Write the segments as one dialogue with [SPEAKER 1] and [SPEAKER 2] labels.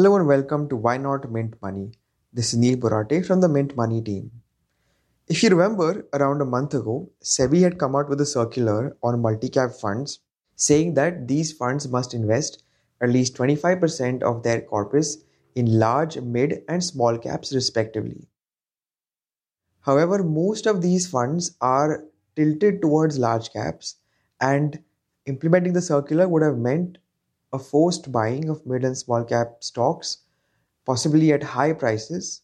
[SPEAKER 1] Hello and welcome to Why Not Mint Money. This is Neil Borate from the Mint Money team. If you remember, around a month ago, SEBI had come out with a circular on multi-cap funds saying that these funds must invest at least 25% of their corpus in large, mid, and small caps respectively. However, most of these funds are tilted towards large caps, and implementing the circular would have meant a forced buying of mid and small cap stocks, possibly at high prices,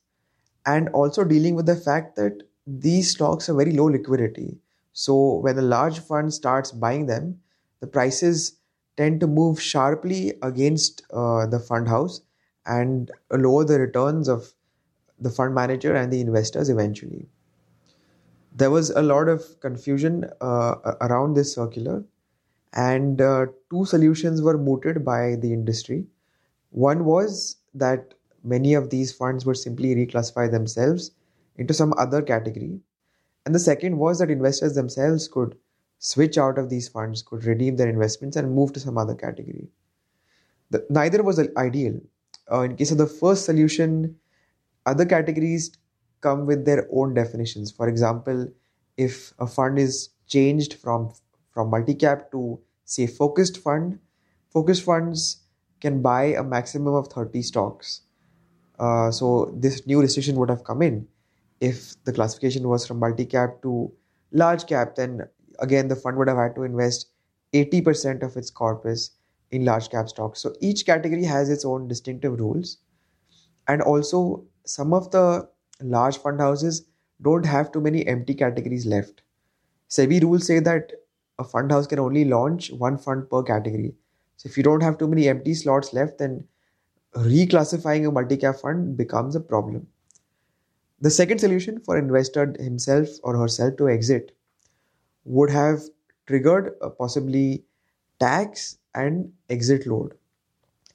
[SPEAKER 1] and also dealing with the fact that these stocks are very low liquidity. So, when a large fund starts buying them, the prices tend to move sharply against uh, the fund house and lower the returns of the fund manager and the investors eventually. There was a lot of confusion uh, around this circular and uh, two solutions were mooted by the industry. One was that many of these funds would simply reclassify themselves into some other category. And the second was that investors themselves could switch out of these funds, could redeem their investments and move to some other category. The, neither was ideal. Uh, in case of the first solution, other categories come with their own definitions. For example, if a fund is changed from from multi-cap to say focused fund, focused funds can buy a maximum of 30 stocks. Uh, so this new restriction would have come in if the classification was from multi-cap to large cap. Then again, the fund would have had to invest 80% of its corpus in large cap stocks. So each category has its own distinctive rules, and also some of the large fund houses don't have too many empty categories left. SEBI rules say that a fund house can only launch one fund per category. So if you don't have too many empty slots left, then reclassifying a multi-cap fund becomes a problem. The second solution for investor himself or herself to exit would have triggered possibly tax and exit load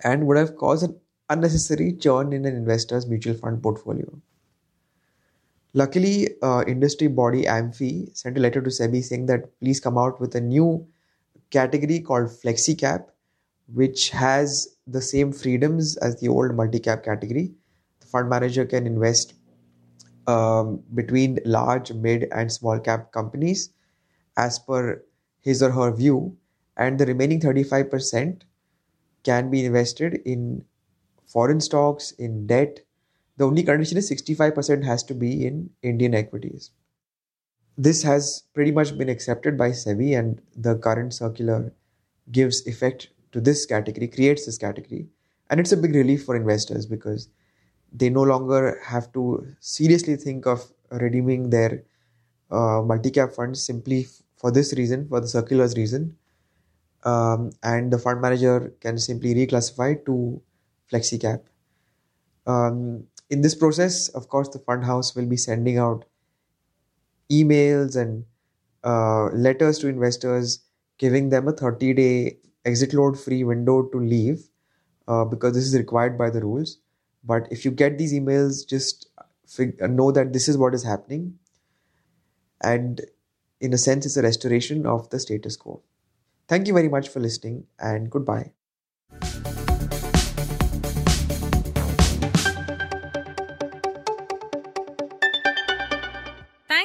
[SPEAKER 1] and would have caused an unnecessary churn in an investor's mutual fund portfolio. Luckily, uh, industry body AMFI sent a letter to SEBI saying that please come out with a new category called FlexiCap, which has the same freedoms as the old multi-cap category. The fund manager can invest um, between large, mid, and small cap companies as per his or her view, and the remaining 35% can be invested in foreign stocks, in debt, the only condition is 65% has to be in Indian equities. This has pretty much been accepted by SEBI, and the current circular gives effect to this category, creates this category. And it's a big relief for investors because they no longer have to seriously think of redeeming their uh, multi cap funds simply for this reason, for the circular's reason. Um, and the fund manager can simply reclassify to FlexiCap. Um, in this process, of course, the fund house will be sending out emails and uh, letters to investors giving them a 30 day exit load free window to leave uh, because this is required by the rules. But if you get these emails, just fig- know that this is what is happening. And in a sense, it's a restoration of the status quo. Thank you very much for listening and goodbye.